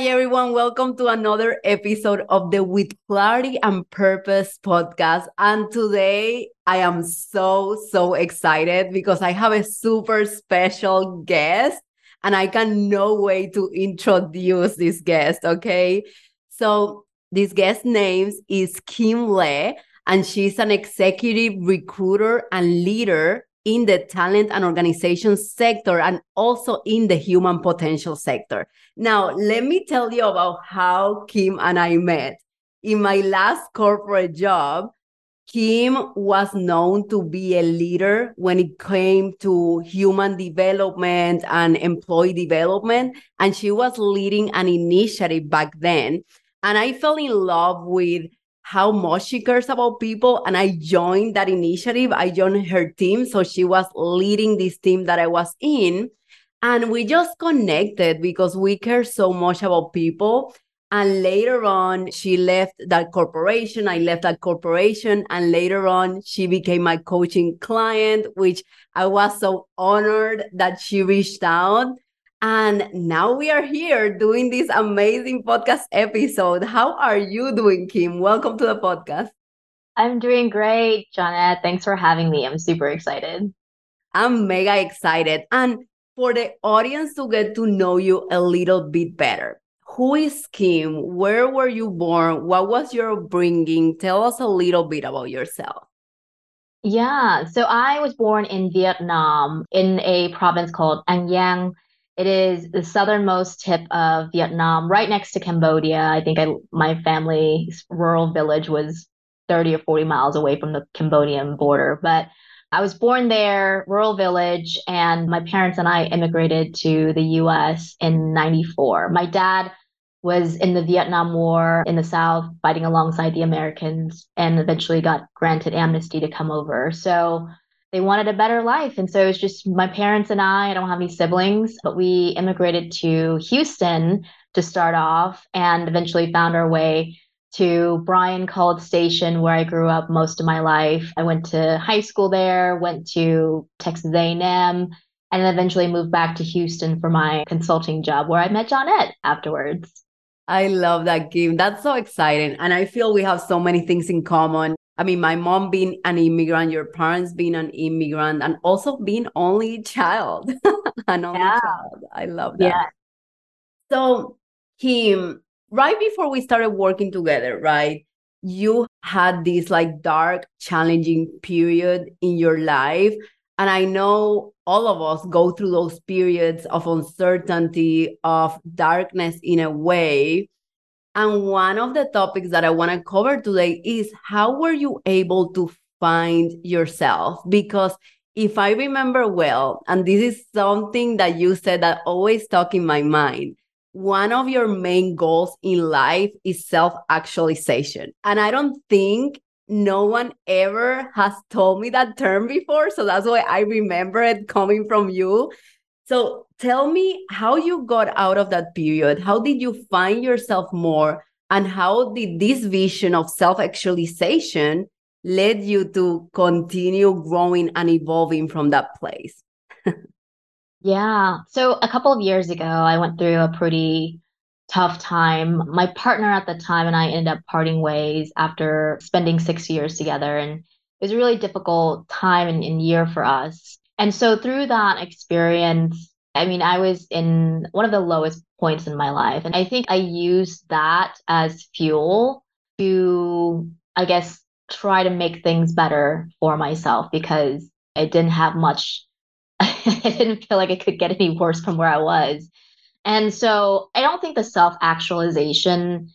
Hi, everyone. Welcome to another episode of the With Clarity and Purpose podcast. And today I am so, so excited because I have a super special guest and I can no way to introduce this guest. Okay. So this guest name is Kim Le, and she's an executive recruiter and leader in the talent and organization sector and also in the human potential sector. Now, let me tell you about how Kim and I met. In my last corporate job, Kim was known to be a leader when it came to human development and employee development. And she was leading an initiative back then. And I fell in love with how much she cares about people. And I joined that initiative. I joined her team. So she was leading this team that I was in. And we just connected because we care so much about people. And later on, she left that corporation. I left that corporation. And later on, she became my coaching client, which I was so honored that she reached out. And now we are here doing this amazing podcast episode. How are you doing, Kim? Welcome to the podcast. I'm doing great, Janet. Thanks for having me. I'm super excited. I'm mega excited. And for the audience to get to know you a little bit better. Who is Kim? Where were you born? What was your upbringing? Tell us a little bit about yourself. Yeah, so I was born in Vietnam in a province called An Giang. It is the southernmost tip of Vietnam, right next to Cambodia. I think I, my family's rural village was 30 or 40 miles away from the Cambodian border. But I was born there, rural village, and my parents and I immigrated to the US in 94. My dad was in the Vietnam War in the South, fighting alongside the Americans, and eventually got granted amnesty to come over. So they wanted a better life. And so it was just my parents and I. I don't have any siblings, but we immigrated to Houston to start off and eventually found our way to Bryan College Station, where I grew up most of my life. I went to high school there, went to Texas A&M, and then eventually moved back to Houston for my consulting job, where I met Janet afterwards. I love that game. That's so exciting. And I feel we have so many things in common. I mean, my mom being an immigrant, your parents being an immigrant, and also being only child. an only yeah. child. I love that. Yeah. So, Kim, right before we started working together, right? You had this like dark, challenging period in your life. And I know all of us go through those periods of uncertainty, of darkness in a way. And one of the topics that I want to cover today is how were you able to find yourself? Because if I remember well, and this is something that you said that always stuck in my mind, one of your main goals in life is self actualization. And I don't think no one ever has told me that term before. So that's why I remember it coming from you. So tell me how you got out of that period. How did you find yourself more? And how did this vision of self actualization led you to continue growing and evolving from that place? Yeah. So a couple of years ago, I went through a pretty tough time. My partner at the time and I ended up parting ways after spending six years together. And it was a really difficult time and, and year for us. And so through that experience, I mean, I was in one of the lowest points in my life. And I think I used that as fuel to, I guess, try to make things better for myself because I didn't have much I didn't feel like it could get any worse from where I was. And so I don't think the self actualization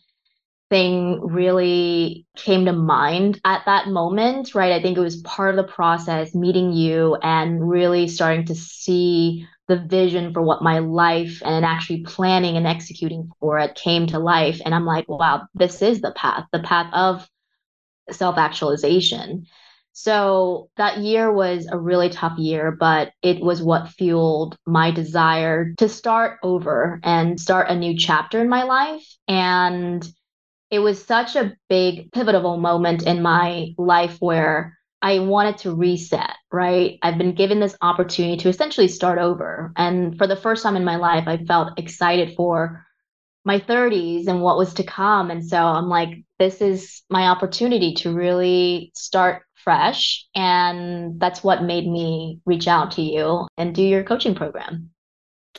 thing really came to mind at that moment, right? I think it was part of the process, meeting you and really starting to see the vision for what my life and actually planning and executing for it came to life. And I'm like, wow, this is the path, the path of self actualization. So that year was a really tough year, but it was what fueled my desire to start over and start a new chapter in my life. And it was such a big pivotal moment in my life where I wanted to reset, right? I've been given this opportunity to essentially start over. And for the first time in my life, I felt excited for my 30s and what was to come. And so I'm like, this is my opportunity to really start fresh. And that's what made me reach out to you and do your coaching program.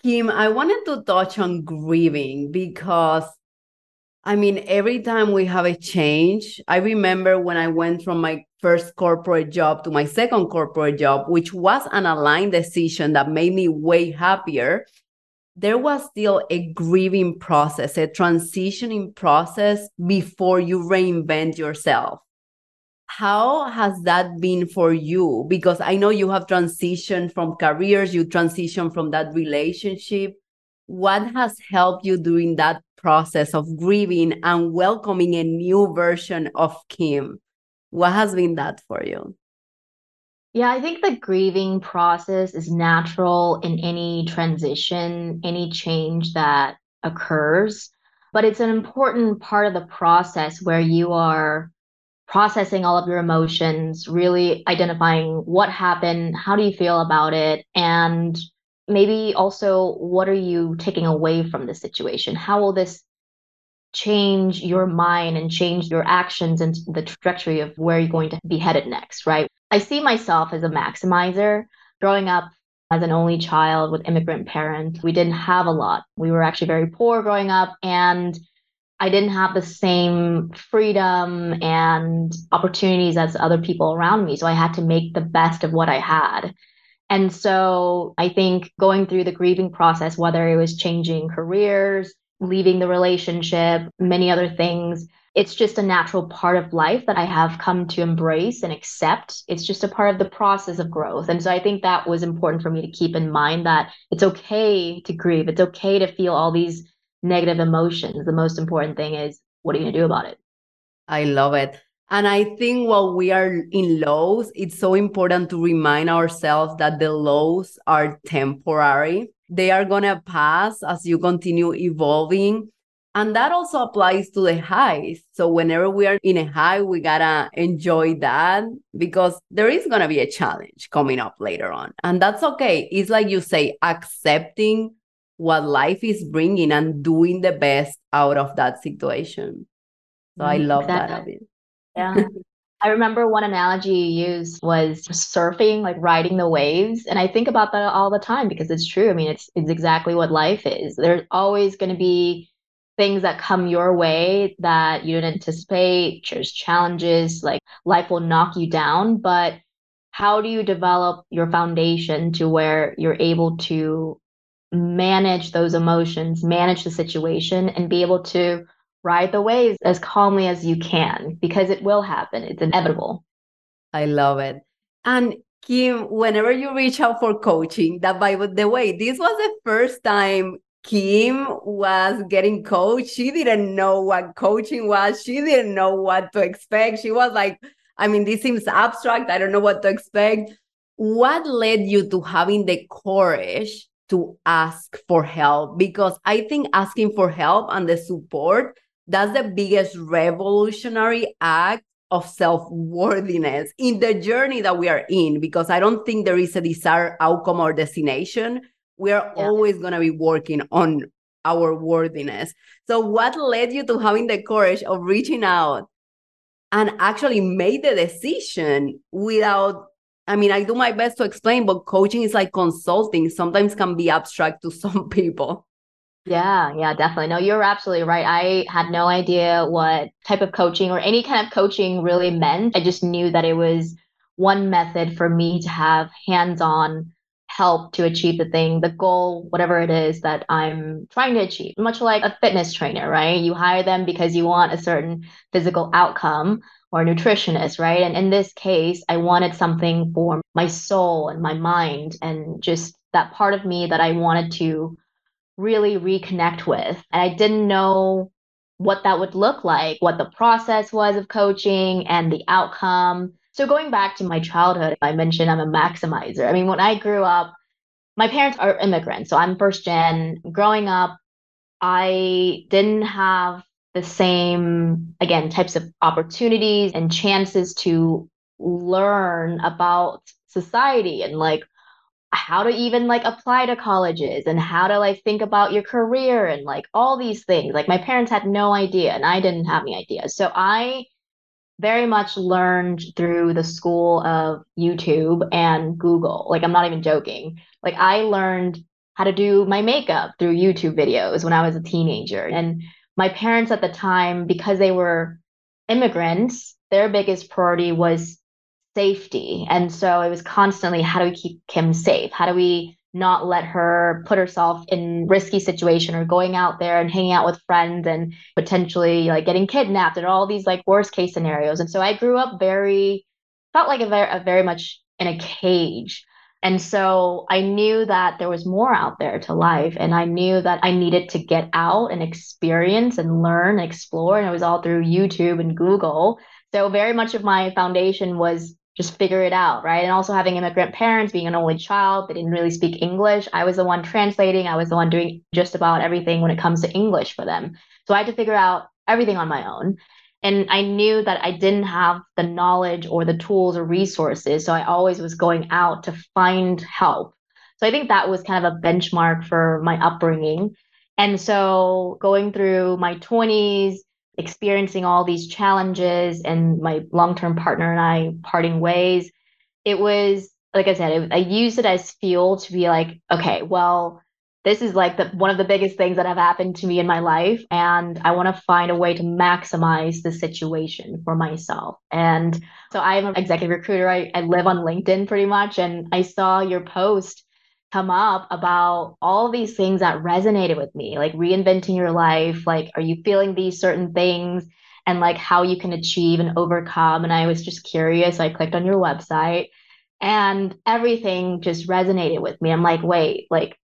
Kim, I wanted to touch on grieving because I mean, every time we have a change, I remember when I went from my first corporate job to my second corporate job, which was an aligned decision that made me way happier. There was still a grieving process, a transitioning process before you reinvent yourself. How has that been for you? Because I know you have transitioned from careers, you transitioned from that relationship. What has helped you during that process of grieving and welcoming a new version of Kim? What has been that for you? Yeah, I think the grieving process is natural in any transition, any change that occurs. But it's an important part of the process where you are processing all of your emotions, really identifying what happened, how do you feel about it, and maybe also what are you taking away from the situation? How will this change your mind and change your actions and the trajectory of where you're going to be headed next, right? I see myself as a maximizer. Growing up as an only child with immigrant parents, we didn't have a lot. We were actually very poor growing up and I didn't have the same freedom and opportunities as other people around me. So I had to make the best of what I had. And so I think going through the grieving process, whether it was changing careers, leaving the relationship, many other things, it's just a natural part of life that I have come to embrace and accept. It's just a part of the process of growth. And so I think that was important for me to keep in mind that it's okay to grieve. It's okay to feel all these negative emotions. The most important thing is what are you going to do about it? I love it. And I think while we are in lows, it's so important to remind ourselves that the lows are temporary. They are going to pass as you continue evolving. And that also applies to the highs. So whenever we are in a high, we gotta enjoy that because there is gonna be a challenge coming up later on. And that's okay. It's like you say, accepting what life is bringing and doing the best out of that situation. So I mm, love exactly. that of it. Yeah. I remember one analogy you used was surfing, like riding the waves. And I think about that all the time because it's true. I mean, it's it's exactly what life is. There's always going to be things that come your way that you didn't anticipate. There's challenges, like life will knock you down. But how do you develop your foundation to where you're able to manage those emotions, manage the situation, and be able to ride the waves as calmly as you can because it will happen. It's inevitable. I love it. And Kim, whenever you reach out for coaching, that by the way, this was the first time Kim was getting coached. She didn't know what coaching was. She didn't know what to expect. She was like, I mean, this seems abstract. I don't know what to expect. What led you to having the courage to ask for help? Because I think asking for help and the support that's the biggest revolutionary act of self worthiness in the journey that we are in, because I don't think there is a desired outcome or destination. We are yeah. always going to be working on our worthiness. So, what led you to having the courage of reaching out and actually made the decision without? I mean, I do my best to explain, but coaching is like consulting, sometimes can be abstract to some people. Yeah, yeah, definitely. No, you're absolutely right. I had no idea what type of coaching or any kind of coaching really meant. I just knew that it was one method for me to have hands on help to achieve the thing, the goal, whatever it is that I'm trying to achieve. Much like a fitness trainer, right? You hire them because you want a certain physical outcome or nutritionist, right? And in this case, I wanted something for my soul and my mind and just that part of me that I wanted to really reconnect with. And I didn't know what that would look like, what the process was of coaching and the outcome. So going back to my childhood, I mentioned I'm a maximizer. I mean, when I grew up, my parents are immigrants, so I'm first gen. Growing up, I didn't have the same, again, types of opportunities and chances to learn about society and like how to even like apply to colleges and how to like think about your career and like all these things. Like my parents had no idea and I didn't have any idea. So I very much learned through the school of YouTube and Google. Like I'm not even joking. Like I learned how to do my makeup through YouTube videos when I was a teenager. And my parents at the time, because they were immigrants, their biggest priority was safety. And so it was constantly how do we keep Kim safe? How do we not let her put herself in risky situation or going out there and hanging out with friends and potentially like getting kidnapped and all these like worst case scenarios. And so I grew up very felt like a very, a very much in a cage. And so I knew that there was more out there to life. And I knew that I needed to get out and experience and learn, and explore. And it was all through YouTube and Google. So very much of my foundation was just figure it out, right? And also having immigrant parents, being an only child, they didn't really speak English. I was the one translating, I was the one doing just about everything when it comes to English for them. So I had to figure out everything on my own. And I knew that I didn't have the knowledge or the tools or resources. So I always was going out to find help. So I think that was kind of a benchmark for my upbringing. And so going through my 20s, experiencing all these challenges and my long-term partner and I parting ways, it was like I said, it, I used it as fuel to be like, okay, well, this is like the one of the biggest things that have happened to me in my life, and I want to find a way to maximize the situation for myself. And so I'm an executive recruiter. I, I live on LinkedIn pretty much, and I saw your post come up about all these things that resonated with me, like reinventing your life. Like, are you feeling these certain things? And like how you can achieve and overcome. And I was just curious. I clicked on your website and everything just resonated with me. I'm like, wait, like,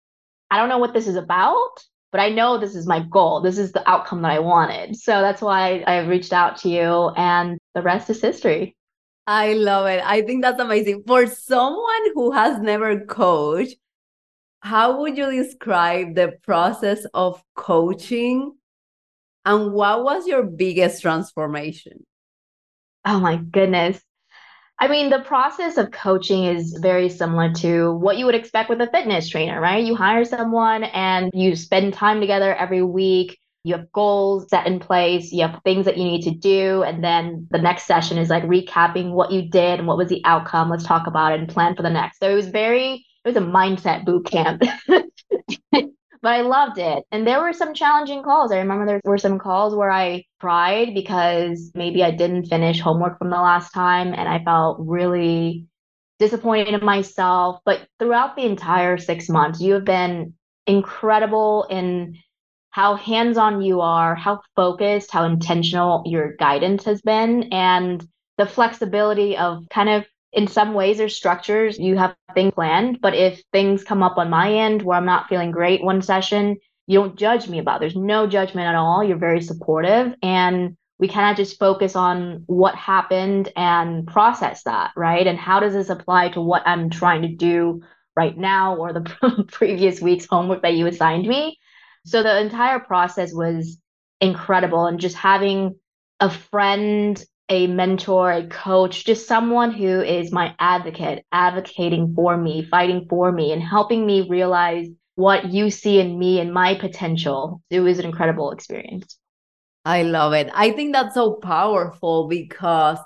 I don't know what this is about, but I know this is my goal. This is the outcome that I wanted. So that's why I reached out to you, and the rest is history. I love it. I think that's amazing. For someone who has never coached, how would you describe the process of coaching and what was your biggest transformation? Oh my goodness. I mean, the process of coaching is very similar to what you would expect with a fitness trainer, right? You hire someone and you spend time together every week. You have goals set in place, you have things that you need to do. And then the next session is like recapping what you did and what was the outcome. Let's talk about it and plan for the next. So it was very it was a mindset boot camp. but I loved it. And there were some challenging calls. I remember there were some calls where I cried because maybe I didn't finish homework from the last time and I felt really disappointed in myself. But throughout the entire six months, you have been incredible in how hands on you are, how focused, how intentional your guidance has been, and the flexibility of kind of in some ways there's structures you have things planned but if things come up on my end where i'm not feeling great one session you don't judge me about there's no judgment at all. You're very supportive and we kind of just focus on what happened and process that right? And how does this apply to what i'm trying to do right now or the previous week's homework that you assigned me? So the entire process was incredible and just having a friend a mentor, a coach, just someone who is my advocate, advocating for me, fighting for me, and helping me realize what you see in me and my potential. It was an incredible experience. I love it. I think that's so powerful because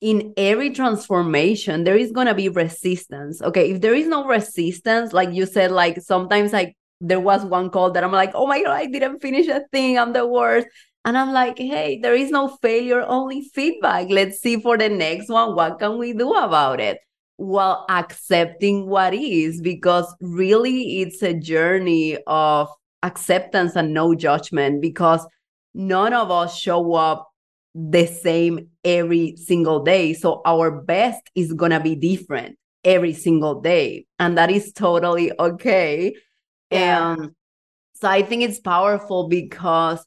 in every transformation, there is going to be resistance. Okay. If there is no resistance, like you said, like sometimes like there was one call that I'm like, oh my God, I didn't finish a thing. I'm the worst. And I'm like, hey, there is no failure, only feedback. Let's see for the next one, what can we do about it? while accepting what is, because really it's a journey of acceptance and no judgment because none of us show up the same every single day. So our best is going to be different every single day. And that is totally okay. Yeah. And so I think it's powerful because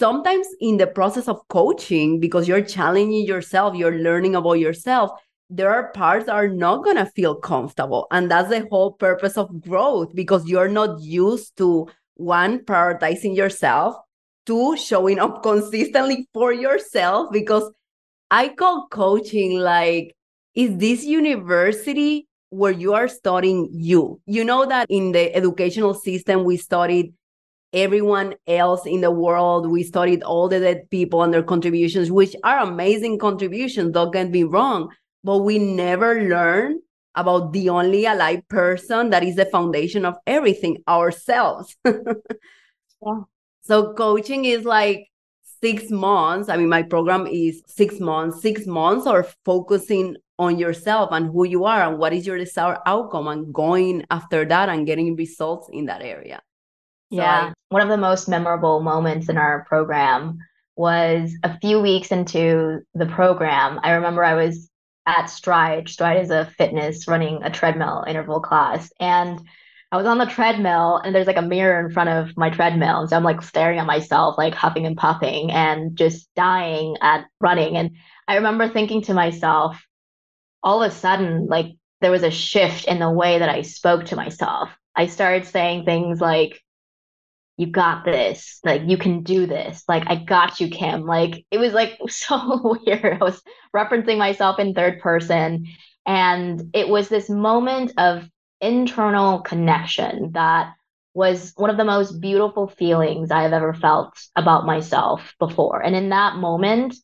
sometimes in the process of coaching, because you're challenging yourself, you're learning about yourself, there are parts are not going to feel comfortable. And that's the whole purpose of growth because you're not used to one, prioritizing yourself, two, showing up consistently for yourself because I call coaching like, is this university where you are studying you? You know that in the educational system, we studied everyone else in the world. We studied all the dead people and their contributions, which are amazing contributions, don't get me wrong, but we never learn about the only alive person that is the foundation of everything ourselves. yeah. So coaching is like six months. I mean, my program is six months, six months or focusing on yourself and who you are and what is your desired outcome and going after that and getting results in that area. Yeah. I, One of the most memorable moments in our program was a few weeks into the program. I remember I was at Stride. Stride is a fitness running a treadmill interval class. And I was on the treadmill and there's like a mirror in front of my treadmill. And So I'm like staring at myself, like huffing and puffing and just dying at running. And I remember thinking to myself, all of a sudden, like there was a shift in the way that I spoke to myself. I started saying things like, you got this. Like, you can do this. Like, I got you, Kim. Like, it was like so weird. I was referencing myself in third person. And it was this moment of internal connection that was one of the most beautiful feelings I have ever felt about myself before. And in that moment,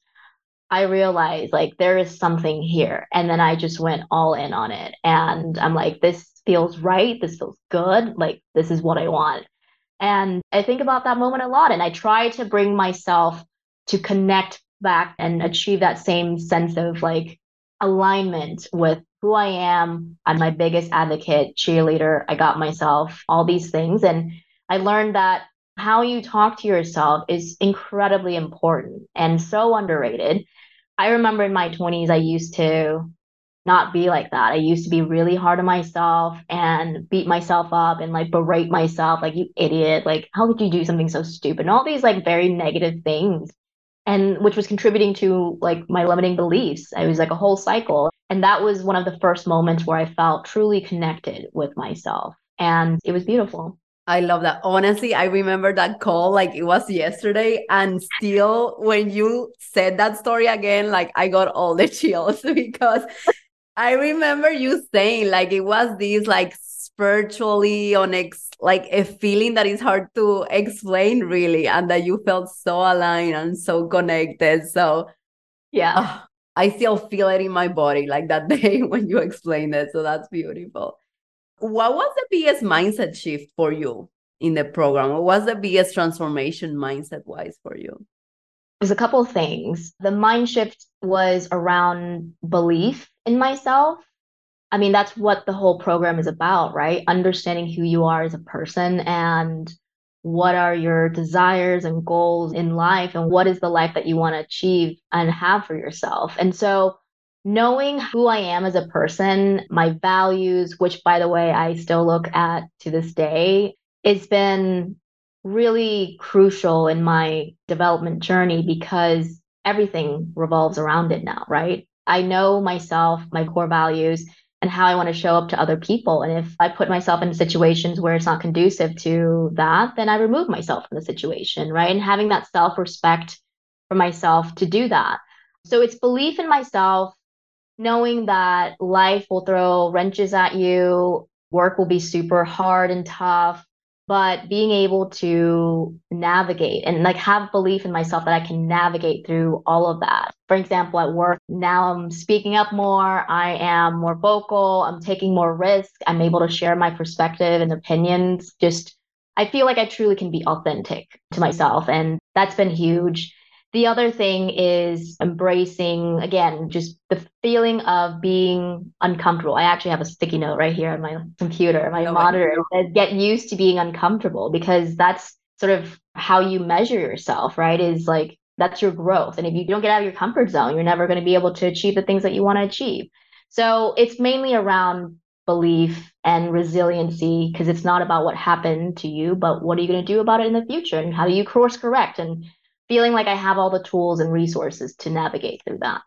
I realized like there is something here. And then I just went all in on it. And I'm like, this feels right. This feels good. Like, this is what I want. And I think about that moment a lot. And I try to bring myself to connect back and achieve that same sense of like alignment with who I am. I'm my biggest advocate, cheerleader. I got myself, all these things. And I learned that how you talk to yourself is incredibly important and so underrated. I remember in my 20s, I used to not be like that. I used to be really hard on myself and beat myself up and like berate myself, like, you idiot. Like, how could you do something so stupid? And all these like very negative things. And which was contributing to like my limiting beliefs. It was like a whole cycle. And that was one of the first moments where I felt truly connected with myself. And it was beautiful. I love that. Honestly, I remember that call like it was yesterday. And still, when you said that story again, like I got all the chills because I remember you saying like it was this like spiritually onex like a feeling that is hard to explain really and that you felt so aligned and so connected. So yeah. I still feel it in my body like that day when you explained it. So that's beautiful. What was the biggest mindset shift for you in the program? What was the biggest transformation mindset wise for you? There's a couple of things. The mind shift was around belief in myself. I mean, that's what the whole program is about, right? Understanding who you are as a person and what are your desires and goals in life and what is the life that you want to achieve and have for yourself. And so, knowing who I am as a person, my values, which by the way, I still look at to this day, it's been really crucial in my development journey because everything revolves around it now, right? I know myself, my core values, and how I want to show up to other people. And if I put myself in situations where it's not conducive to that, then I remove myself from the situation, right? And having that self respect for myself to do that. So it's belief in myself, knowing that life will throw wrenches at you, work will be super hard and tough, but being able to navigate and like have belief in myself that I can navigate through all of that. For example, at work, now I'm speaking up more, I am more vocal, I'm taking more risk, I'm able to share my perspective and opinions. Just, I feel like I truly can be authentic to myself. And that's been huge. The other thing is embracing, again, just the feeling of being uncomfortable. I actually have a sticky note right here on my computer, my oh, no monitor. That get used to being uncomfortable because that's sort of how you measure yourself, right? Is like that's your growth. And if you don't get out of your comfort zone, you're never going to be able to achieve the things that you want to achieve. So it's mainly around belief and resiliency because it's not about what happened to you, but what are you going to do about it in the future and how do you course correct and feeling like I have all the tools and resources to navigate through that.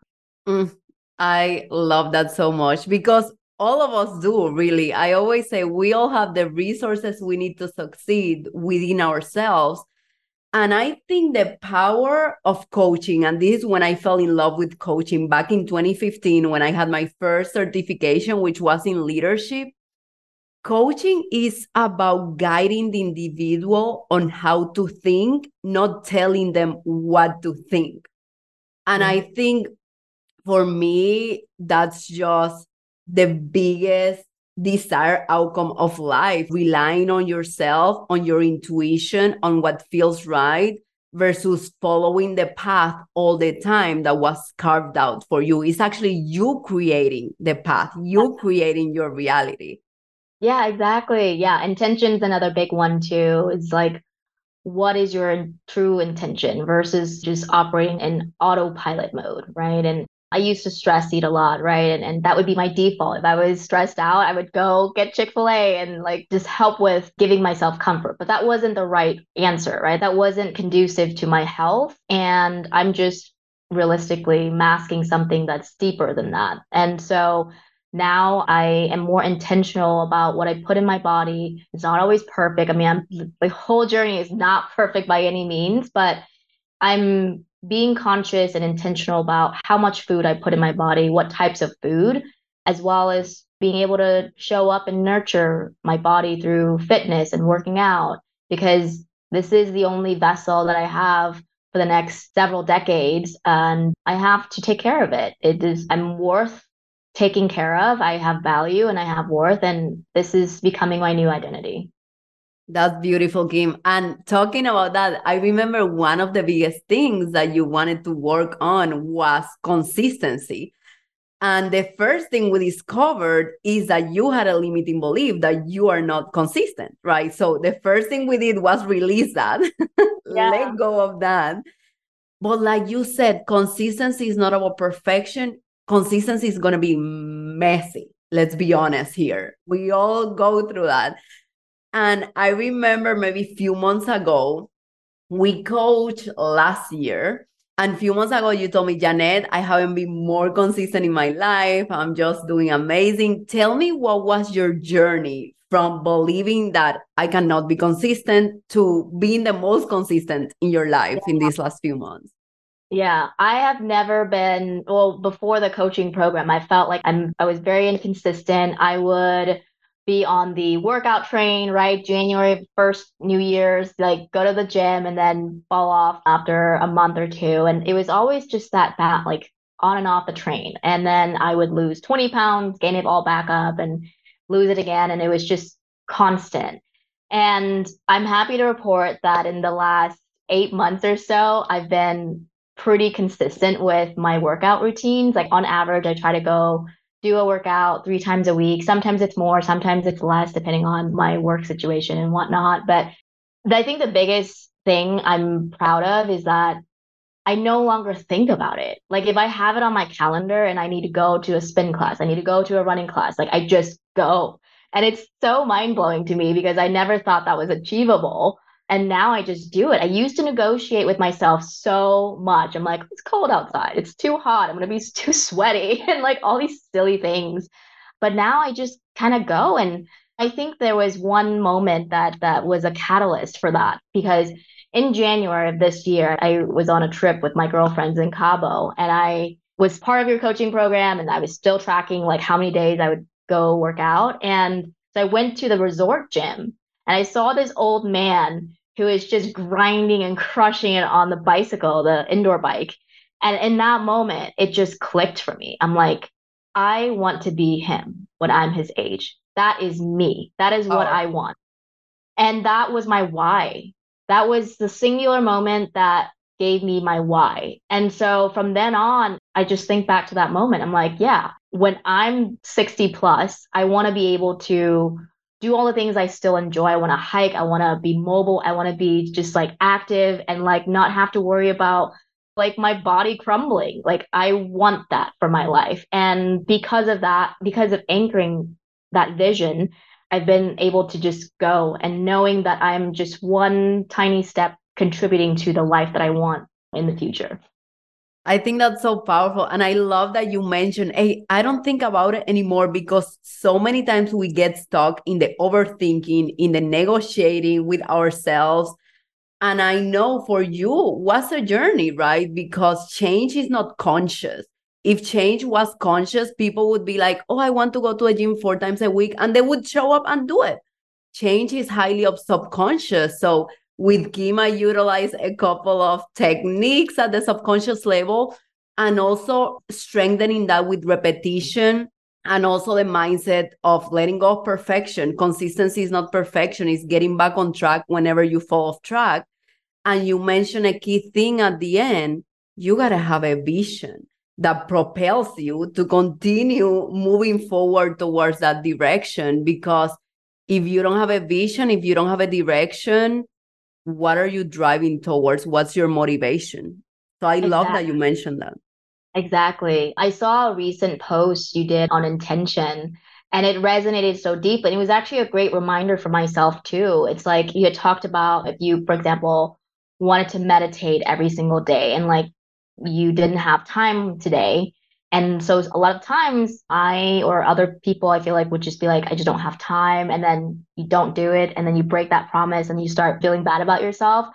Mm, I love that so much because all of us do really. I always say we all have the resources we need to succeed within ourselves. And I think the power of coaching, and this is when I fell in love with coaching back in 2015 when I had my first certification, which was in leadership. Coaching is about guiding the individual on how to think, not telling them what to think. And mm-hmm. I think for me, that's just the biggest desired outcome of life, relying on yourself, on your intuition, on what feels right versus following the path all the time that was carved out for you. It's actually you creating the path, you creating your reality. Yeah, exactly. Yeah. Intention's another big one too. It's like, what is your true intention versus just operating in autopilot mode, right? And I used to stress eat a lot, right? And, and that would be my default. If I was stressed out, I would go get Chick fil A and like just help with giving myself comfort. But that wasn't the right answer, right? That wasn't conducive to my health. And I'm just realistically masking something that's deeper than that. And so now I am more intentional about what I put in my body. It's not always perfect. I mean, I'm, the whole journey is not perfect by any means, but I'm being conscious and intentional about how much food I put in my body, what types of food, as well as being able to show up and nurture my body through fitness and working out, because this is the only vessel that I have for the next several decades. And I have to take care of it. It is, I'm worth taking care of. I have value and I have worth. And this is becoming my new identity. That's beautiful, Kim. And talking about that, I remember one of the biggest things that you wanted to work on was consistency. And the first thing we discovered is that you had a limiting belief that you are not consistent, right? So the first thing we did was release that, yeah. let go of that. But like you said, consistency is not about perfection. Consistency is going to be messy. Let's be honest here. We all go through that. And I remember maybe a few months ago, we coached last year. And a few months ago, you told me, Janet, I haven't been more consistent in my life. I'm just doing amazing. Tell me what was your journey from believing that I cannot be consistent to being the most consistent in your life yeah. in these last few months? Yeah, I have never been well before the coaching program. I felt like I'm I was very inconsistent. I would be on the workout train, right? January 1st, New Year's, like go to the gym and then fall off after a month or two. And it was always just that, that like on and off the train. And then I would lose 20 pounds, gain it all back up and lose it again. And it was just constant. And I'm happy to report that in the last eight months or so, I've been pretty consistent with my workout routines. Like on average, I try to go do a workout three times a week. Sometimes it's more, sometimes it's less, depending on my work situation and whatnot. But I think the biggest thing I'm proud of is that I no longer think about it. Like if I have it on my calendar and I need to go to a spin class, I need to go to a running class, like I just go. And it's so mind blowing to me because I never thought that was achievable. And now I just do it. I used to negotiate with myself so much. I'm like, it's cold outside. It's too hot. I'm going to be too sweaty and like all these silly things. But now I just kind of go. And I think there was one moment that that was a catalyst for that because in January of this year, I was on a trip with my girlfriends in Cabo and I was part of your coaching program and I was still tracking like how many days I would go work out. And so I went to the resort gym and I saw this old man who is just grinding and crushing it on the bicycle, the indoor bike. And in that moment, it just clicked for me. I'm like, I want to be him when I'm his age. That is me. That is what oh. I want. And that was my why. That was the singular moment that gave me my why. And so from then on, I just think back to that moment. I'm like, yeah, when I'm 60 plus, I want to be able to do all the things I still enjoy. I want to hike. I want to be mobile. I want to be just like active and like not have to worry about like my body crumbling. Like I want that for my life. And because of that, because of anchoring that vision, I've been able to just go and knowing that I'm just one tiny step contributing to the life that I want in the future. I think that's so powerful. And I love that you mentioned, hey, I don't think about it anymore because so many times we get stuck in the overthinking, in the negotiating with ourselves. And I know for you was a journey, right? Because change is not conscious. If change was conscious, people would be like, oh, I want to go to a gym four times a week, and they would show up and do it. Change is highly of subconscious. So with Kim, I utilize a couple of techniques at the subconscious level and also strengthening that with repetition and also the mindset of letting go of perfection. Consistency is not perfection, it's getting back on track whenever you fall off track. And you mentioned a key thing at the end you got to have a vision that propels you to continue moving forward towards that direction. Because if you don't have a vision, if you don't have a direction, what are you driving towards? What's your motivation? So I exactly. love that you mentioned that. Exactly. I saw a recent post you did on intention and it resonated so deep. And it was actually a great reminder for myself too. It's like you had talked about if you, for example, wanted to meditate every single day and like you didn't have time today, and so a lot of times I or other people I feel like would just be like, I just don't have time. And then you don't do it. And then you break that promise and you start feeling bad about yourself.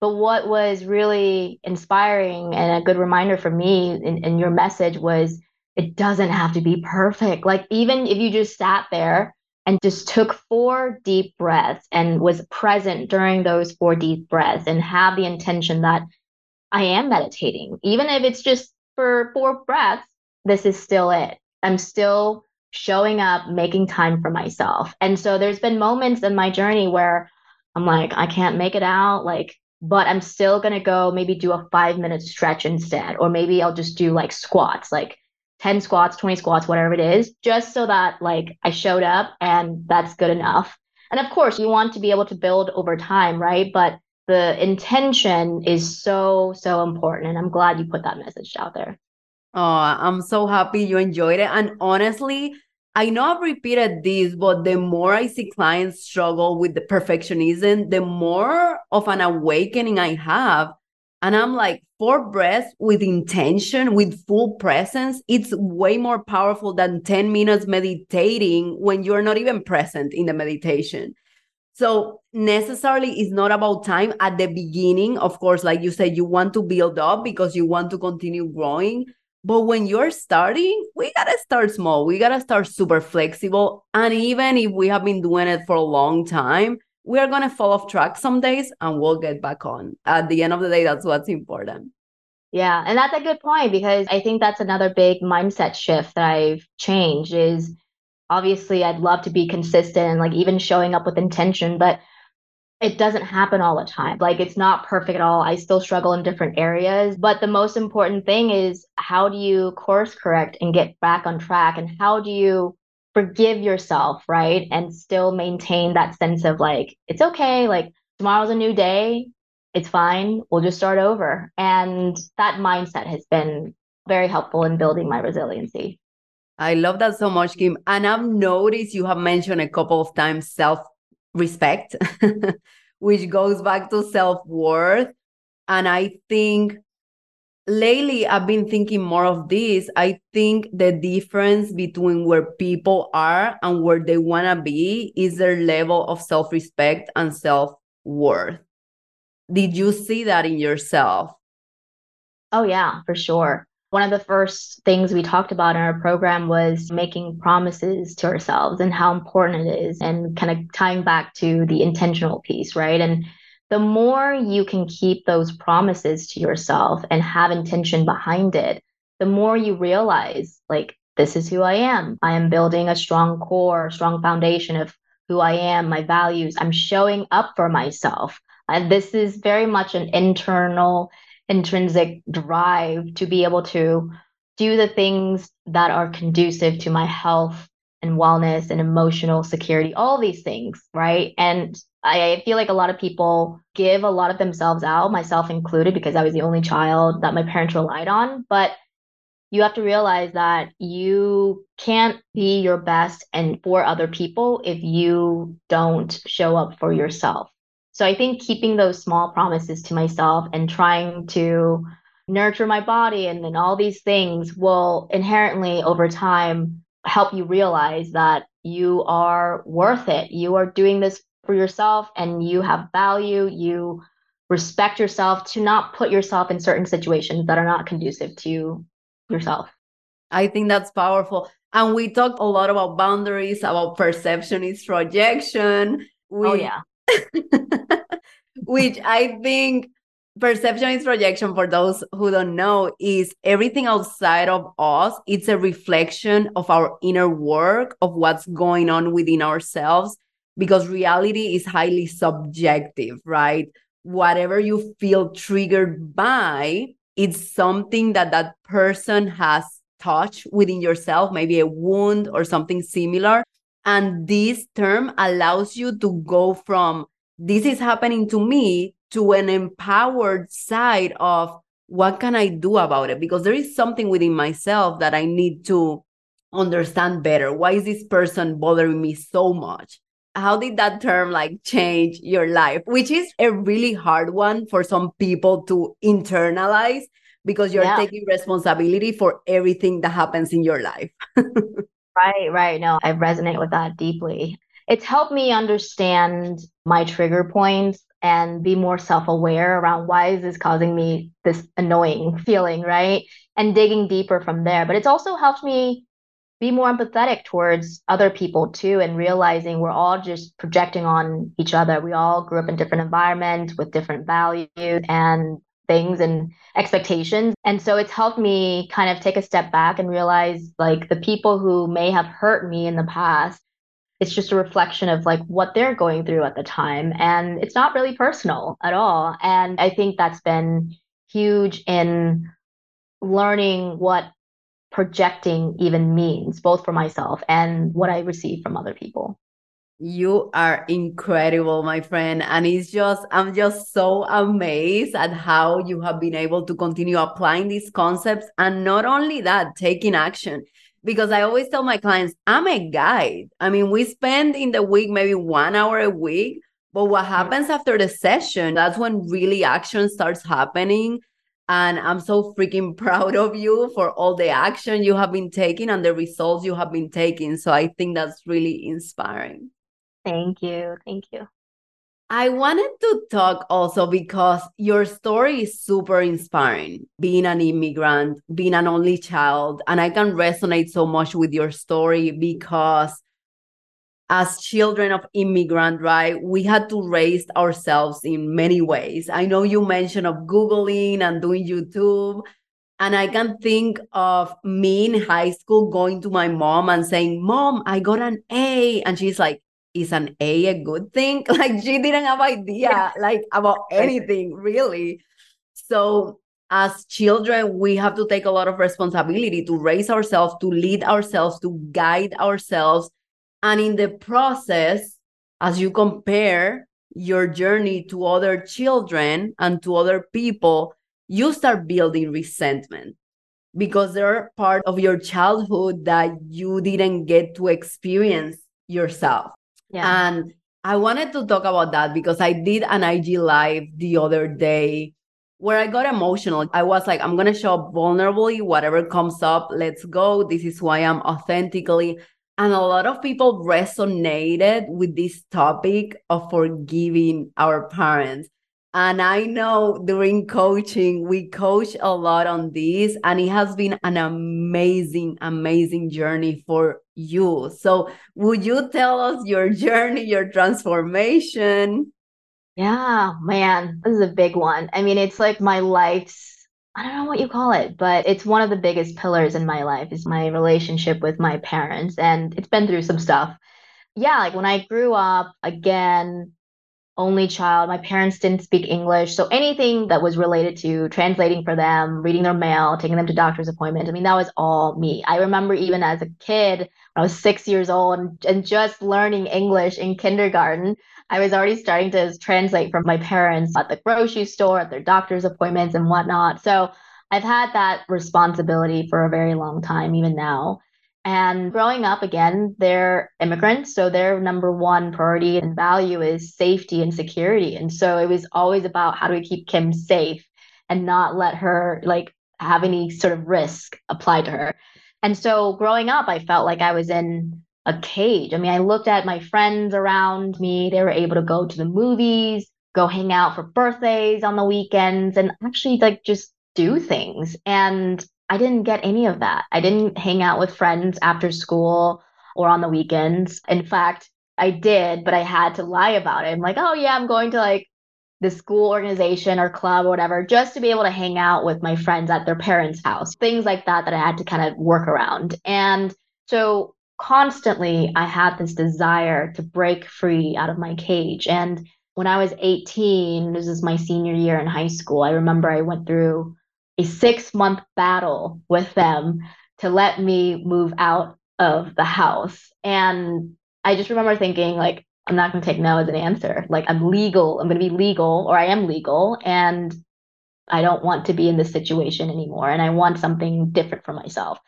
But what was really inspiring and a good reminder for me in, in your message was it doesn't have to be perfect. Like even if you just sat there and just took four deep breaths and was present during those four deep breaths and have the intention that I am meditating, even if it's just for four breaths, this is still it. I'm still showing up, making time for myself. And so there's been moments in my journey where I'm like, I can't make it out, like, but I'm still going to go maybe do a five minute stretch instead. Or maybe I'll just do like squats, like 10 squats, 20 squats, whatever it is, just so that like I showed up and that's good enough. And of course, you want to be able to build over time, right? But the intention is so, so important. And I'm glad you put that message out there. Oh, I'm so happy you enjoyed it. And honestly, I know I've repeated this, but the more I see clients struggle with the perfectionism, the more of an awakening I have. And I'm like, four breaths with intention, with full presence, it's way more powerful than 10 minutes meditating when you're not even present in the meditation. So necessarily it's not about time at the beginning. Of course, like you said, you want to build up because you want to continue growing. But when you're starting, we got to start small. We got to start super flexible. And even if we have been doing it for a long time, we are going to fall off track some days and we'll get back on. At the end of the day, that's what's important. Yeah. And that's a good point because I think that's another big mindset shift that I've changed is obviously I'd love to be consistent and like even showing up with intention, but it doesn't happen all the time. Like it's not perfect at all. I still struggle in different areas. But the most important thing is how do you course correct and get back on track? And how do you forgive yourself, right? And still maintain that sense of like, it's okay. Like tomorrow's a new day. It's fine. We'll just start over. And that mindset has been very helpful in building my resiliency. I love that so much, Kim. And I've noticed you have mentioned a couple of times self respect, which goes back to self worth. And I think lately I've been thinking more of this. I think the difference between where people are and where they want to be is their level of self respect and self worth. Did you see that in yourself? Oh, yeah, for sure. One of the first things we talked about in our program was making promises to ourselves and how important it is, and kind of tying back to the intentional piece, right? And the more you can keep those promises to yourself and have intention behind it, the more you realize, like, this is who I am. I am building a strong core, strong foundation of who I am, my values. I'm showing up for myself. And this is very much an internal intrinsic drive to be able to do the things that are conducive to my health and wellness and emotional security, all these things, right? And I feel like a lot of people give a lot of themselves out, myself included, because I was the only child that my parents relied on. But you have to realize that you can't be your best and for other people if you don't show up for yourself. So I think keeping those small promises to myself and trying to nurture my body and then all these things will inherently over time help you realize that you are worth it. You are doing this for yourself and you have value. You respect yourself to not put yourself in certain situations that are not conducive to yourself. I think that's powerful. And we talked a lot about boundaries, about perception is projection. Oh, we, oh, yeah. which I think perception is projection for those who don't know is everything outside of us it's a reflection of our inner work of what's going on within ourselves because reality is highly subjective right? Whatever you feel triggered by it's something that that person has touched within yourself maybe a wound or something similar and this term allows you to go from this is happening to me to an empowered side of what can I do about it? Because there is something within myself that I need to understand better. Why is this person bothering me so much? How did that term like change your life? Which is a really hard one for some people to internalize because you're yeah. taking responsibility for everything that happens in your life. right, right. No, I resonate with that deeply. It's helped me understand my trigger points and be more self-aware around why is this causing me this annoying feeling right and digging deeper from there but it's also helped me be more empathetic towards other people too and realizing we're all just projecting on each other we all grew up in different environments with different values and things and expectations. And so it's helped me kind of take a step back and realize like the people who may have hurt me in the past it's just a reflection of like what they're going through at the time. And it's not really personal at all. And i think that's been huge in learning what projecting even means both for myself and what i receive from other people you are incredible my friend and it's just i'm just so amazed at how you have been able to continue applying these concepts and not only that taking action because I always tell my clients, I'm a guide. I mean, we spend in the week maybe one hour a week, but what happens after the session, that's when really action starts happening. And I'm so freaking proud of you for all the action you have been taking and the results you have been taking. So I think that's really inspiring. Thank you. Thank you. I wanted to talk also because your story is super inspiring. Being an immigrant, being an only child, and I can resonate so much with your story because as children of immigrant, right, we had to raise ourselves in many ways. I know you mentioned of Googling and doing YouTube. And I can think of me in high school going to my mom and saying, Mom, I got an A. And she's like, is an A a good thing? Like she didn't have idea like about anything really. So as children, we have to take a lot of responsibility to raise ourselves, to lead ourselves, to guide ourselves. And in the process, as you compare your journey to other children and to other people, you start building resentment because they're part of your childhood that you didn't get to experience yourself. Yeah. And I wanted to talk about that because I did an IG live the other day where I got emotional. I was like, I'm going to show up vulnerably, whatever comes up, let's go. This is who I am authentically. And a lot of people resonated with this topic of forgiving our parents. And I know during coaching, we coach a lot on this, and it has been an amazing, amazing journey for you. So, would you tell us your journey, your transformation? Yeah, man, this is a big one. I mean, it's like my life's, I don't know what you call it, but it's one of the biggest pillars in my life is my relationship with my parents. And it's been through some stuff. Yeah, like when I grew up, again, only child. My parents didn't speak English. So anything that was related to translating for them, reading their mail, taking them to doctor's appointments, I mean, that was all me. I remember even as a kid, I was six years old and, and just learning English in kindergarten, I was already starting to translate for my parents at the grocery store, at their doctor's appointments and whatnot. So I've had that responsibility for a very long time, even now. And growing up, again, they're immigrants. So their number one priority and value is safety and security. And so it was always about how do we keep Kim safe and not let her like have any sort of risk applied to her. And so growing up, I felt like I was in a cage. I mean, I looked at my friends around me, they were able to go to the movies, go hang out for birthdays on the weekends, and actually like just do things. And I didn't get any of that. I didn't hang out with friends after school or on the weekends. In fact, I did, but I had to lie about it. I'm like, oh, yeah, I'm going to like the school organization or club or whatever, just to be able to hang out with my friends at their parents' house, things like that, that I had to kind of work around. And so constantly, I had this desire to break free out of my cage. And when I was 18, this is my senior year in high school, I remember I went through a six month battle with them to let me move out of the house. And I just remember thinking, like, I'm not going to take no as an answer. Like, I'm legal. I'm going to be legal, or I am legal. And I don't want to be in this situation anymore. And I want something different for myself.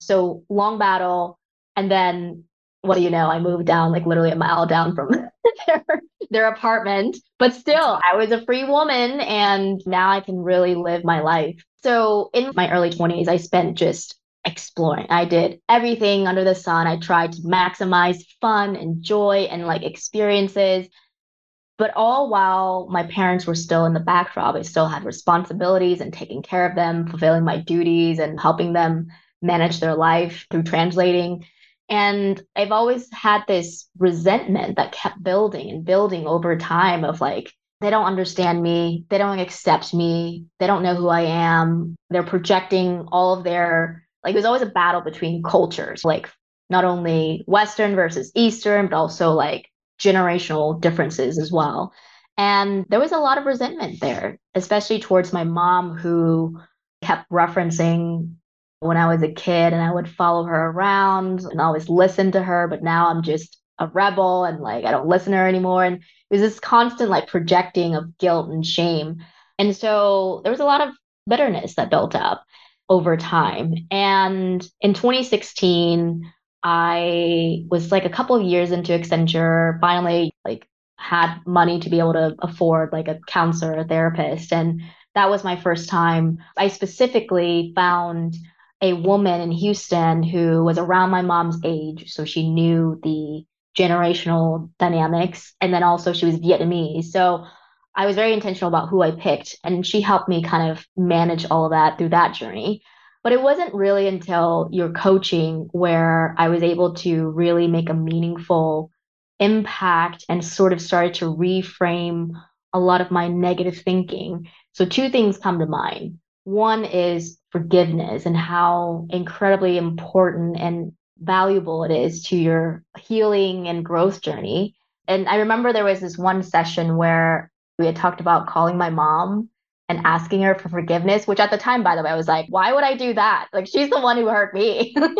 So, long battle. And then, what do you know? I moved down, like, literally a mile down from their, their apartment. But still, I was a free woman. And now I can really live my life so in my early 20s, I spent just exploring. I did everything under the sun. I tried to maximize fun and joy and like experiences. But all while my parents were still in the backdrop, I still had responsibilities and taking care of them, fulfilling my duties and helping them manage their life through translating. And I've always had this resentment that kept building and building over time of like, they don't understand me. They don't accept me. They don't know who I am. They're projecting all of their, like, there's always a battle between cultures, like, not only Western versus Eastern, but also like generational differences as well. And there was a lot of resentment there, especially towards my mom, who kept referencing when I was a kid and I would follow her around and always listen to her. But now I'm just a rebel and like I don't listen to her anymore. And it was this constant like projecting of guilt and shame. And so there was a lot of bitterness that built up over time. And in 2016, I was like a couple of years into Accenture, finally like had money to be able to afford like a counselor, a therapist. And that was my first time. I specifically found a woman in Houston who was around my mom's age. So she knew the generational dynamics. And then also she was Vietnamese. So I was very intentional about who I picked. And she helped me kind of manage all of that through that journey. But it wasn't really until your coaching where I was able to really make a meaningful impact and sort of started to reframe a lot of my negative thinking. So, two things come to mind. One is forgiveness and how incredibly important and valuable it is to your healing and growth journey. And I remember there was this one session where we had talked about calling my mom and asking her for forgiveness, which at the time, by the way, I was like, why would I do that? Like, she's the one who hurt me. God,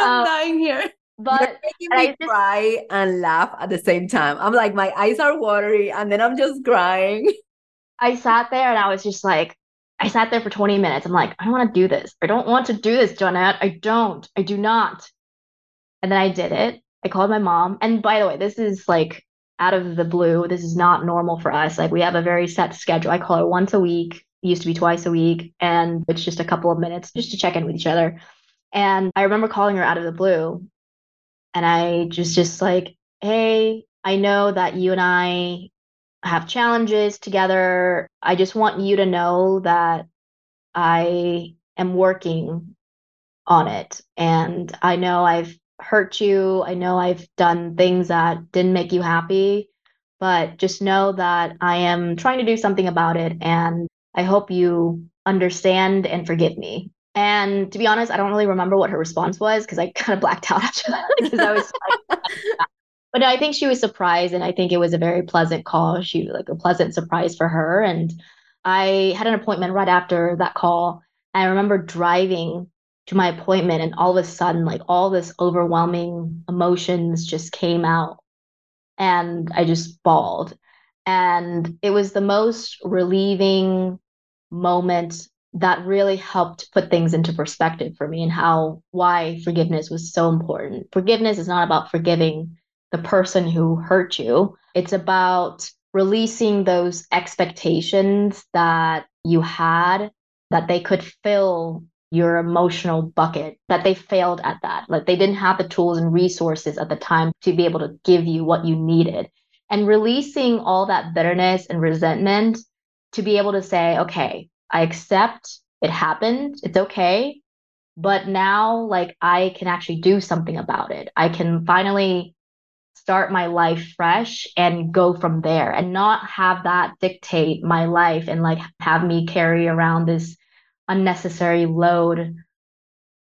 I'm um, dying here. But You're making me just, cry and laugh at the same time. I'm like, my eyes are watery, and then I'm just crying. I sat there and I was just like, I sat there for 20 minutes. I'm like, I don't want to do this. I don't want to do this, Yanet. I don't. I do not. And then I did it. I called my mom. And by the way, this is like out of the blue. This is not normal for us. Like we have a very set schedule. I call her once a week. It used to be twice a week. And it's just a couple of minutes just to check in with each other. And I remember calling her out of the blue. And I just just like, hey, I know that you and I have challenges together. I just want you to know that I am working on it. And I know I've hurt you. I know I've done things that didn't make you happy, but just know that I am trying to do something about it. And I hope you understand and forgive me. And to be honest, I don't really remember what her response was because I kind of blacked out after that because I was like, but I think she was surprised, and I think it was a very pleasant call. She like a pleasant surprise for her, and I had an appointment right after that call. I remember driving to my appointment, and all of a sudden, like all this overwhelming emotions just came out, and I just bawled. And it was the most relieving moment that really helped put things into perspective for me and how why forgiveness was so important. Forgiveness is not about forgiving the person who hurt you. It's about releasing those expectations that you had that they could fill your emotional bucket, that they failed at that. Like they didn't have the tools and resources at the time to be able to give you what you needed. And releasing all that bitterness and resentment to be able to say, okay, I accept it happened. It's okay. But now, like, I can actually do something about it. I can finally start my life fresh and go from there and not have that dictate my life and like have me carry around this unnecessary load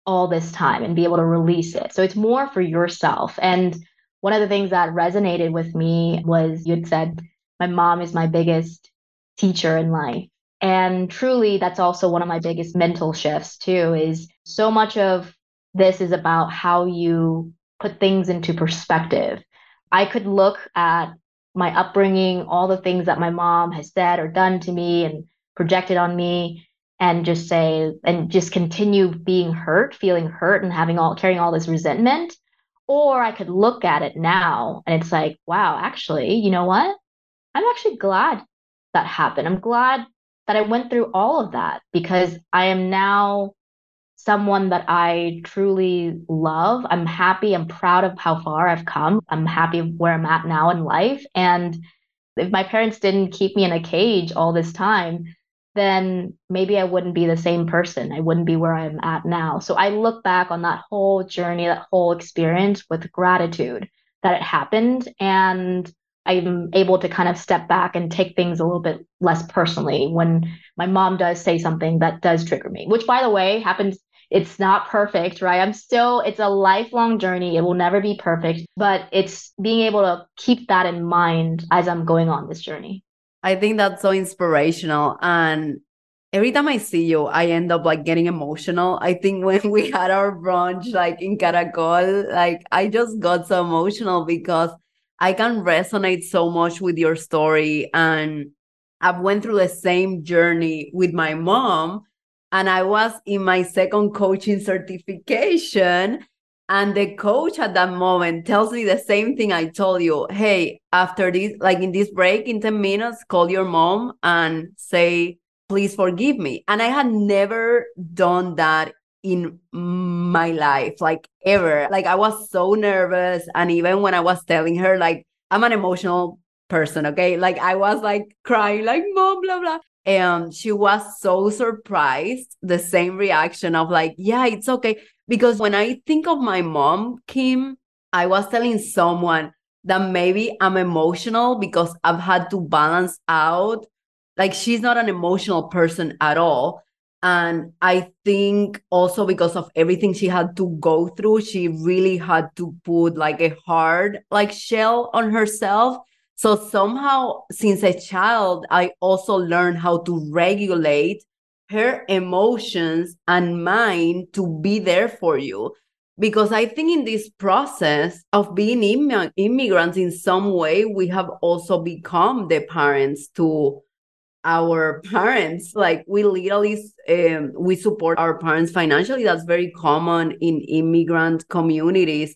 all this time and be able to release it. So it's more for yourself. And one of the things that resonated with me was you had said, My mom is my biggest teacher in life. And truly, that's also one of my biggest mental shifts, too, is so much of this is about how you put things into perspective I could look at my upbringing, all the things that my mom has said or done to me and projected on me and just say and just continue being hurt, feeling hurt and having all carrying all this resentment. Or I could look at it now and it's like, wow, actually, you know what? I'm actually glad that happened. I'm glad that I went through all of that because I am now someone that I truly love. I'm happy. I'm proud of how far I've come. I'm happy where I'm at now in life. And if my parents didn't keep me in a cage all this time, then maybe I wouldn't be the same person. I wouldn't be where I'm at now. So I look back on that whole journey, that whole experience with gratitude that it happened. And I'm able to kind of step back and take things a little bit less personally when my mom does say something that does trigger me, which by the way happens it's not perfect, right? I'm still, it's a lifelong journey. It will never be perfect, but it's being able to keep that in mind as I'm going on this journey. I think that's so inspirational. And every time I see you, I end up like getting emotional. I think when we had our brunch, like in Caracol, like I just got so emotional because I can resonate so much with your story. And I've went through the same journey with my mom and I was in my second coaching certification. And the coach at that moment tells me the same thing I told you. Hey, after this, like in this break in 10 minutes, call your mom and say, please forgive me. And I had never done that in my life, like ever. Like I was so nervous. And even when I was telling her, like, I'm an emotional person, okay? Like I was like crying, like, mom, blah, blah and she was so surprised the same reaction of like yeah it's okay. Because when i think of my mom kim i was telling someone that maybe i'm emotional because i've had to balance out like she's not an emotional person at all. And i think also because of everything she had to go through she really had to put like a hard like shell on herself so somehow, since a child, I also learned how to regulate her emotions and mine to be there for you. Because I think in this process of being Im- immigrants, in some way, we have also become the parents to our parents. Like we literally um, we support our parents financially. That's very common in immigrant communities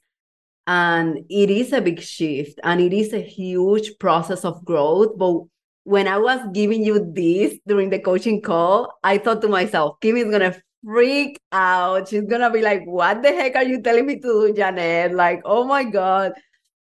and it is a big shift and it is a huge process of growth. But when i was giving you this during the coaching call i thought to myself kim is gonna freak out. She's gonna be like what the heck are you telling me to do Yanet like oh my god.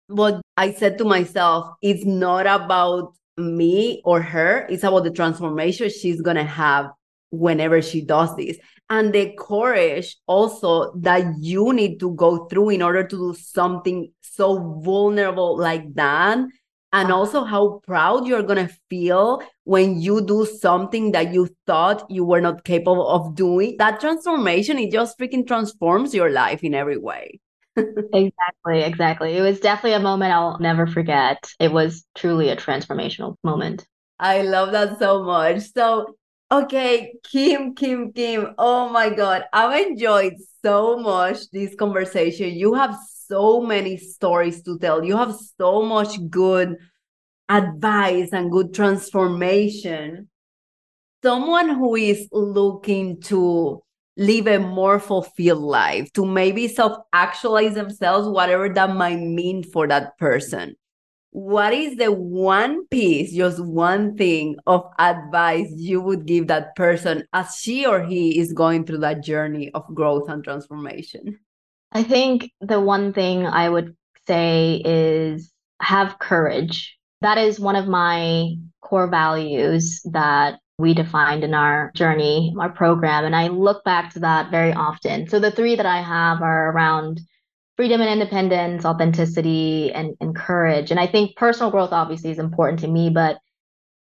But i said to myself it's not about me or her. It's about the transformation she's gonna have whenever she does this and the courage also that you need to go through in order to do something so vulnerable like that and uh-huh. also how proud you're going to feel when you do something that you thought you were not capable of doing that transformation it just freaking transforms your life in every way exactly, exactly. It was definitely a moment I'll never forget. It was truly a transformational moment. I love that so much. So, okay, Kim, Kim, Kim. Oh my God. I've enjoyed so much this conversation. You have so many stories to tell. You have so much good advice and good transformation. Someone who is looking to live a more fulfilled life, to maybe self actualize themselves, whatever that might mean for that person what is the one piece, just one thing of advice you would give that person as she or he is going through that journey of growth and transformation? I think the one thing I would say is have courage. That is one of my core values that we defined in our journey, our program. And I look back to that very often. So the three that I have are around freedom and independence, authenticity, and, and courage. And I think personal growth obviously is important to me, but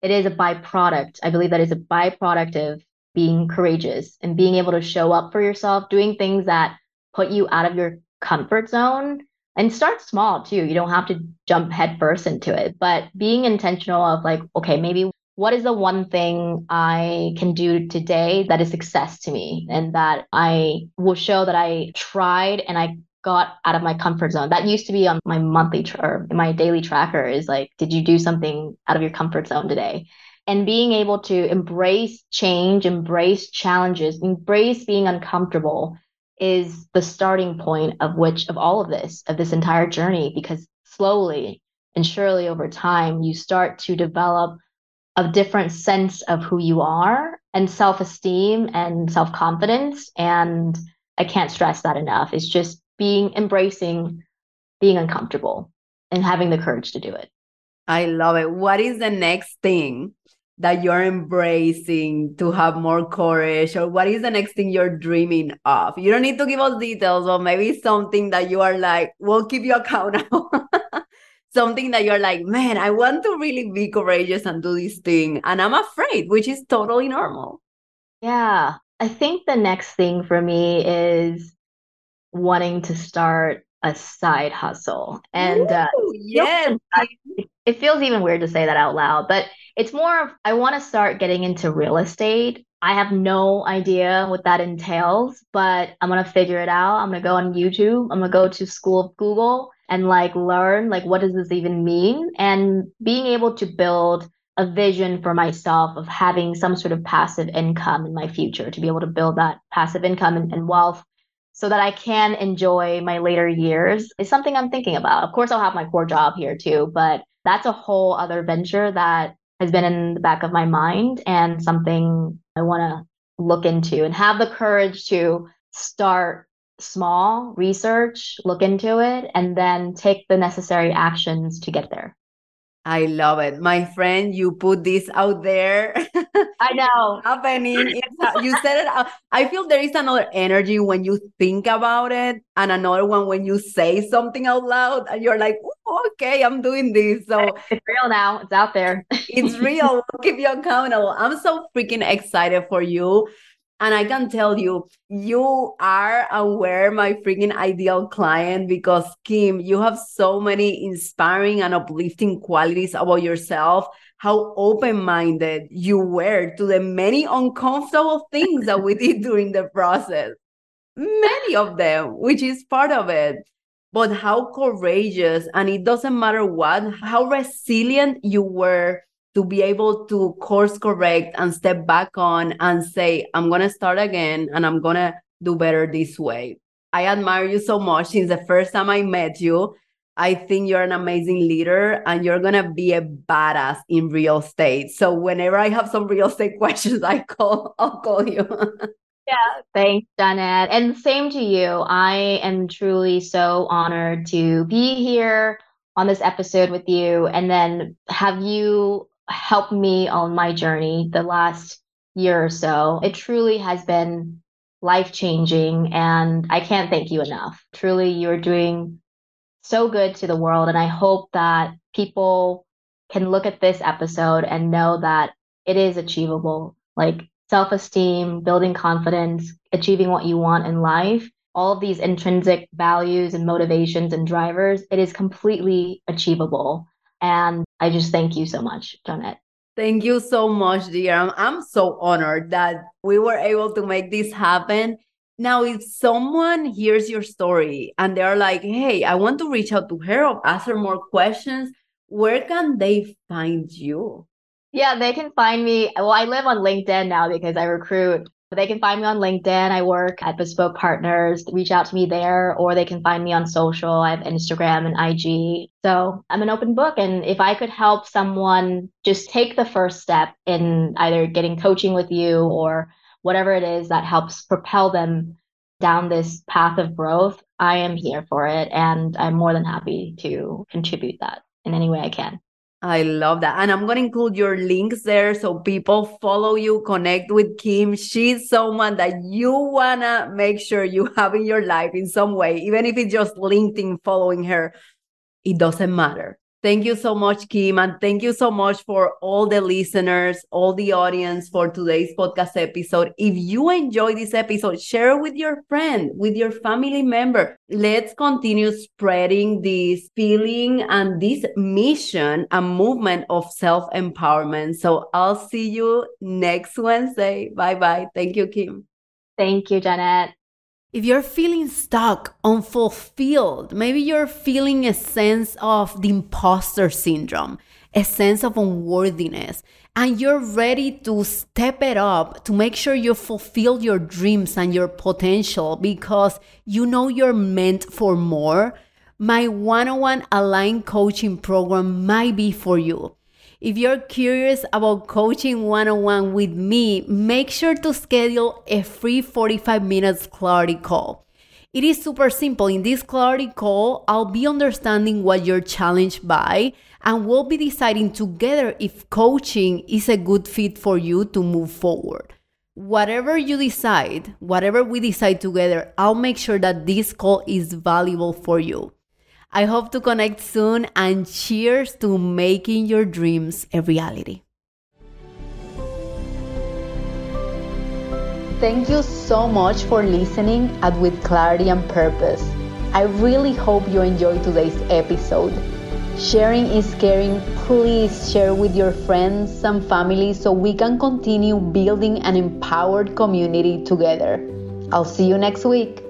it is a byproduct. I believe that is a byproduct of being courageous and being able to show up for yourself, doing things that put you out of your comfort zone and start small too. You don't have to jump headfirst into it, but being intentional of like, okay, maybe what is the one thing I can do today that is success to me and that I will show that I tried and I got out of my comfort zone. That used to be on my monthly tr- or my daily tracker is like, did you do something out of your comfort zone today? And being able to embrace change, embrace challenges, embrace being uncomfortable is the starting point of which of all of this, of this entire journey, because slowly and surely over time, you start to develop a different sense of who you are and self-esteem and self-confidence. And I can't stress that enough. It's just being embracing being uncomfortable and having the courage to do it. I love it. What is the next thing that you're embracing to have more courage or what is the next thing you're dreaming of you don't need to give us details or maybe something that you are like we'll keep you accountable something that you're like man i want to really be courageous and do this thing and i'm afraid which is totally normal yeah i think the next thing for me is wanting to start a side hustle. And uh, yes, it feels even weird to say that out loud, but it's more of I want to start getting into real estate. I have no idea what that entails, but I'm gonna figure it out. I'm gonna go on YouTube. I'm gonna go to School of Google and like learn like what does this even mean and being able to build a vision for myself of having some sort of passive income in my future to be able to build that passive income and, and wealth so that I can enjoy my later years is something I'm thinking about. Of course, I'll have my core job here too, but that's a whole other venture that has been in the back of my mind and something I want to look into and have the courage to start small, research, look into it, and then take the necessary actions to get there. I love it. My friend, you put this out there. I know. happening. It's, you said it. I feel there is another energy when you think about it, and another one when you say something out loud, and you're like, okay, I'm doing this. So it's real now. It's out there. it's real. Keep you accountable. I'm so freaking excited for you. And I can tell you, you are aware, my freaking ideal client because Kim, you have so many inspiring and uplifting qualities about yourself. How open minded you were to the many uncomfortable things that we did during the process. Many of them, which is part of it. But how courageous, and it doesn't matter what, how resilient you were to be able to course correct and step back on and say, I'm going to start again and I'm going to do better this way. I admire you so much since the first time I met you. I think you're an amazing leader and you're going to be a badass in real estate. So whenever I have some real estate questions, I call, I'll call you. yeah, thanks, Yanet. And same to you. I am truly so honored to be here on this episode with you and then have you helped me on my journey the last year or so. It truly has been life changing, and I can't thank you enough. Truly, you're doing so good to the world, and I hope that people can look at this episode and know that it is achievable. Like self esteem, building confidence, achieving what you want in life all of these intrinsic values and motivations and drivers, it is completely achievable. And I just thank you so much, Yanet. Thank you so much, dear. I'm, I'm so honored that we were able to make this happen. Now, if someone hears your story and they're like, hey, I want to reach out to her or ask her more questions, where can they find you? Yeah, they can find me. Well, I live on LinkedIn now because I recruit. They can find me on LinkedIn. I work at Bespoke Partners. Reach out to me there, or they can find me on social. I have Instagram and IG. So I'm an open book. And if I could help someone just take the first step in either getting coaching with you or whatever it is that helps propel them down this path of growth, I am here for it. And I'm more than happy to contribute that in any way I can. I love that. And I'm going to include your links there so people follow you, connect with Kim. She's someone that you want to make sure you have in your life in some way, even if it's just LinkedIn following her. It doesn't matter. Thank you so much, Kim. And thank you so much for all the listeners, all the audience for today's podcast episode. If you enjoy this episode, share it with your friend, with your family member. Let's continue spreading this feeling and this mission and movement of self empowerment. So I'll see you next Wednesday. Bye bye. Thank you, Kim. Thank you, Yanet. If you're feeling stuck, unfulfilled, maybe you're feeling a sense of the imposter syndrome, a sense of unworthiness, and you're ready to step it up to make sure you fulfill your dreams and your potential because you know you're meant for more, my one on one aligned coaching program might be for you. If you're curious about coaching one on one with me, make sure to schedule a free 45 minutes clarity call. It is super simple. In this clarity call, I'll be understanding what you're challenged by, and we'll be deciding together if coaching is a good fit for you to move forward. Whatever you decide, whatever we decide together, I'll make sure that this call is valuable for you. I hope to connect soon and cheers to making your dreams a reality. Thank you so much for listening at With Clarity and Purpose. I really hope you enjoyed today's episode. Sharing is caring. Please share with your friends and family so we can continue building an empowered community together. I'll see you next week.